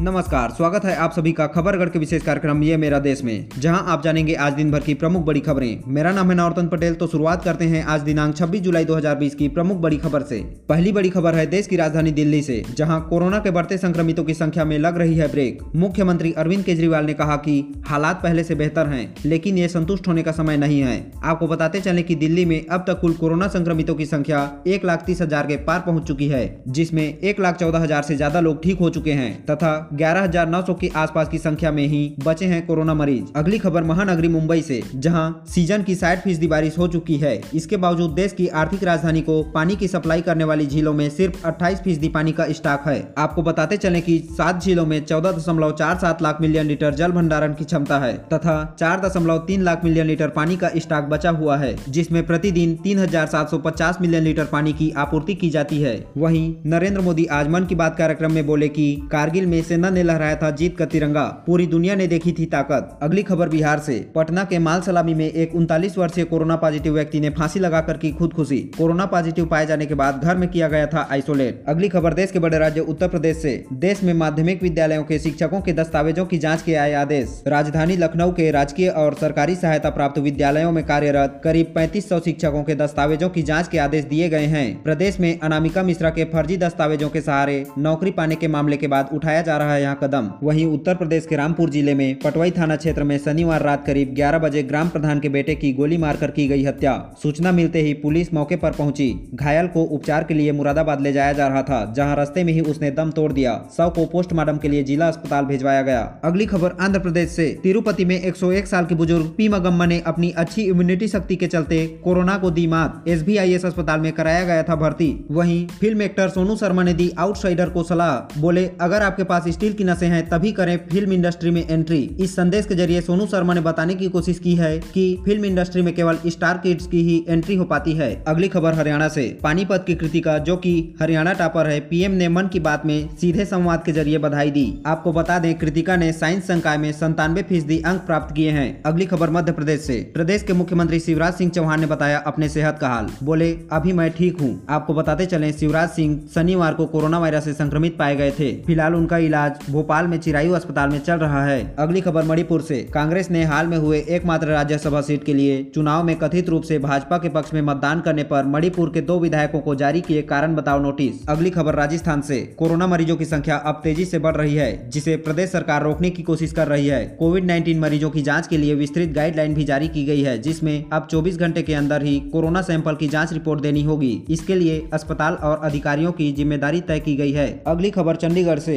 नमस्कार, स्वागत है आप सभी का खबरगढ़ के विशेष कार्यक्रम ये मेरा देश में, जहाँ आप जानेंगे आज दिन भर की प्रमुख बड़ी खबरें। मेरा नाम है नौरतन पटेल तो शुरुआत करते हैं आज दिनांक 26 जुलाई 2020 की प्रमुख बड़ी खबर से। पहली बड़ी खबर है देश की राजधानी दिल्ली से, जहाँ कोरोना के बढ़ते संक्रमितों की संख्या में लग रही है ब्रेक। मुख्यमंत्री अरविंद केजरीवाल ने कहा की हालात पहले से बेहतर है, लेकिन ये संतुष्ट होने का समय नहीं है। आपको बताते चले की दिल्ली में अब तक कुल कोरोना संक्रमितों की संख्या एक लाख तीस हज़ार के पार पहुँच चुकी है, जिसमें एक लाख चौदह हज़ार ज़्यादा लोग ठीक हो चुके हैं, तथा ग्यारह हज़ार नौ सौ के आसपास की संख्या में ही बचे हैं कोरोना मरीज़। अगली खबर महानगरी मुंबई से, जहाँ सीज़न की साठ फ़ीसदी बारिश हो चुकी है। इसके बावजूद देश की आर्थिक राजधानी को पानी की सप्लाई करने वाली झीलों में सिर्फ़ अट्ठाईस फ़ीसदी पानी का स्टॉक है। आपको बताते चले की सात झीलों में चौदह दशमलव चार सात लाख मिलियन लीटर जल भंडारण की क्षमता है, तथा चार दशमलव तीन लाख मिलियन लीटर पानी का स्टॉक बचा हुआ है, जिसमें प्रतिदिन तीन हज़ार सात सौ पचास मिलियन लीटर पानी की आपूर्ति की जाती है। वहीं नरेंद्र मोदी आज मन की बात कार्यक्रम में बोले कि कारगिल में सेना ने लहराया था जीत का तिरंगा। पूरी दुनिया ने देखी थी ताकत। अगली खबर बिहार से। पटना के माल सलामी में एक उनतालीस वर्षीय कोरोना पॉजिटिव व्यक्ति ने फांसी लगाकर की खुदकुशी। कोरोना पॉजिटिव पाए जाने के बाद घर में किया गया था आइसोलेट। अगली खबर देश के बड़े राज्य उत्तर प्रदेश से। देश में माध्यमिक विद्यालयों के शिक्षकों के दस्तावेजों की जाँच के आए आदेश। राजधानी लखनऊ के राजकीय और सरकारी सहायता प्राप्त विद्यालयों में कार्यरत करीब पैंतीस शिक्षकों के दस्तावेजों की जाँच के आदेश दिए गए हैं। प्रदेश में अनामिका मिश्रा के फर्जी दस्तावेजों के सहारे नौकरी पाने के मामले के बाद उठाया जा रहा है यहाँ कदम वहीं उत्तर प्रदेश के रामपुर ज़िले में पटवाई थाना क्षेत्र में शनिवार रात करीब 11 बजे ग्राम प्रधान के बेटे की गोली मारकर की गई हत्या। सूचना मिलते ही पुलिस मौके पर पहुँची। घायल को उपचार के लिए मुरादाबाद ले जाया जा रहा था, जहाँ रास्ते में ही उसने दम तोड़ दिया। शव को पोस्टमार्टम के लिए जिला अस्पताल भिजवाया गया। अगली खबर आंध्र प्रदेश से। तिरुपति में 101 साल के बुज़ुर्ग पी मगम्मा ने अपनी अच्छी इम्यूनिटी शक्ति के चलते कोरोना को दी मात। एस अस्पताल में कराया गया था भर्ती। वहीं फ़िल्म एक्टर सोनू शर्मा ने दी आउटसाइडर को सलाह। बोले, अगर आपके पास स्टील की नशे हैं, तभी करें फ़िल्म इंडस्ट्री में एंट्री। इस संदेश के ज़रिए सोनू शर्मा ने बताने की कोशिश की है कि फ़िल्म इंडस्ट्री में केवल स्टार किड्स की ही एंट्री हो पाती है। अगली खबर हरियाणा से। पानीपत की कृतिका, जो कि हरियाणा टॉपर है, पीएम ने मन की बात में सीधे संवाद के ज़रिए बधाई दी। आपको बता दें, कृतिका ने साइंस संकाय में संतानवे फ़ीसदी अंक प्राप्त किए हैं। अगली खबर मध्य प्रदेश से। प्रदेश के मुख्यमंत्री शिवराज सिंह चौहान ने बताया अपने सेहत का हाल। बोले, अभी मैं ठीक हूँ। आपको बताते चले, शिवराज सिंह शनिवार को कोरोना वायरस ऐसी संक्रमित पाए गए थे। फ़िलहाल उनका इलाज भोपाल में चिरायु अस्पताल में चल रहा है। अगली खबर मणिपुर से। कांग्रेस ने हाल में हुए एकमात्र राज्यसभा सीट के लिए चुनाव में कथित रूप से भाजपा के पक्ष में मतदान करने पर मणिपुर के दो विधायकों को जारी किए कारण बताओ नोटिस। अगली खबर राजस्थान से। कोरोना मरीजों की संख्या अब तेज़ी से बढ़ रही है, जिसे प्रदेश सरकार रोकने की कोशिश कर रही है। कोविड नाइन्टीन मरीजों की जाँच के लिए विस्तृत गाइडलाइन भी जारी की गई है, जिसमें अब चौबीस घंटे के अंदर ही कोरोना सैंपल की जाँच रिपोर्ट देनी होगी। इसके लिए अस्पताल और अधिकारियों की ज़िम्मेदारी तय की गई है। अगली खबर चंडीगढ़ से।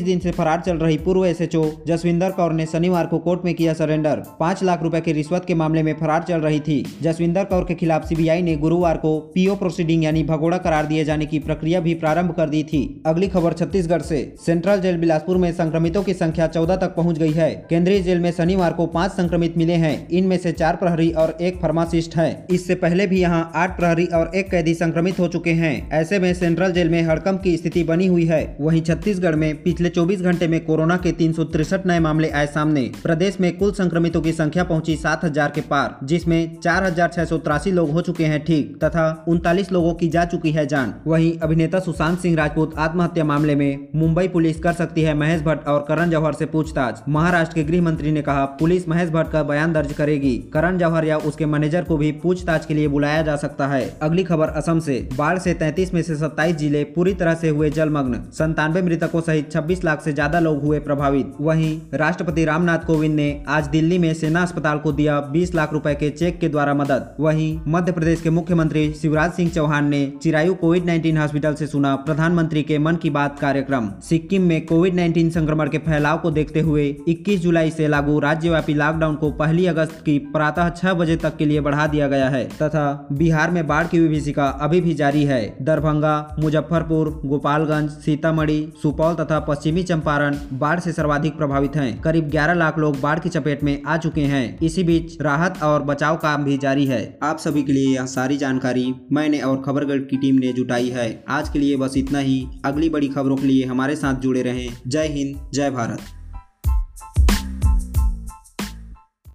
25 दिन से फरार चल रही पूर्व एसएचओ जसविंदर कौर ने शनिवार को कोर्ट में किया सरेंडर। पाँच लाख रुपए की रिश्वत के मामले में फरार चल रही थी। जसविंदर कौर के खिलाफ सीबीआई ने गुरुवार को पीओ प्रोसीडिंग यानी भगोड़ा करार दिए जाने की प्रक्रिया भी प्रारंभ कर दी थी। अगली खबर छत्तीसगढ़ से। सेंट्रल जेल बिलासपुर में संक्रमितों की संख्या चौदह तक पहुँच गई है। केंद्रीय जेल में शनिवार को पाँच संक्रमित मिले हैं। इनमें से चार प्रहरी और एक फार्मासिस्ट है। इससे पहले भी यहाँ आठ प्रहरी और एक कैदी संक्रमित हो चुके हैं। ऐसे में सेंट्रल जेल में हड़कम की स्थिति बनी हुई है। वहीं छत्तीसगढ़ में पिछले 24 घंटे में कोरोना के तीन नए मामले आए सामने। प्रदेश में कुल संक्रमितों की संख्या पहुँची सात हज़ार के पार, जिसमें चार हज़ार छह सौ तिरासी लोग हो चुके हैं ठीक तथा उनतालीस लोगों की जा चुकी है जान। वहीं अभिनेता सुशांत सिंह राजपूत आत्महत्या मामले में मुंबई पुलिस कर सकती है महेश भट्ट और करण जौहर से पूछताछ। महाराष्ट्र के गृह मंत्री ने कहा, पुलिस महेश भट्ट का बयान दर्ज करेगी। करण जौहर या उसके मैनेजर को भी पूछताछ के लिए बुलाया जा सकता है। अगली खबर असम से। बाढ़ से तैतीस में से सत्ताईस ज़िले पूरी तरह से हुए जलमग्न। संतानवे मृतकों सहित छब्बीस लाख से ज़्यादा लोग हुए प्रभावित। वहीं राष्ट्रपति रामनाथ कोविंद ने आज दिल्ली में सेना अस्पताल को दिया 20 लाख रुपए के चेक के द्वारा मदद। वहीं मध्य प्रदेश के मुख्यमंत्री शिवराज सिंह चौहान ने चिरायु कोविड 19 हॉस्पिटल से सुना प्रधानमंत्री के मन की बात कार्यक्रम। सिक्किम में कोविड 19 संक्रमण के फैलाव को देखते हुए 21 जुलाई से लागू राज्यव्यापी लॉकडाउन को पहली अगस्त की प्रातः छह बजे तक के लिए बढ़ा दिया गया है तथा बिहार में बाढ़ की विभीषिका अभी भी जारी है। दरभंगा, मुजफ्फरपुर, गोपालगंज, सीतामढ़ी, सुपौल तथा पश्चिमी चंपारण बाढ़ से सर्वाधिक प्रभावित हैं। करीब 11 लाख लोग बाढ़ की चपेट में आ चुके हैं। इसी बीच राहत और बचाव काम भी जारी है। आप सभी के लिए यह सारी जानकारी मैंने और खबरगढ़ की टीम ने जुटाई है। आज के लिए बस इतना ही। अगली बड़ी खबरों के लिए हमारे साथ जुड़े रहे। जय हिंद, जय भारत।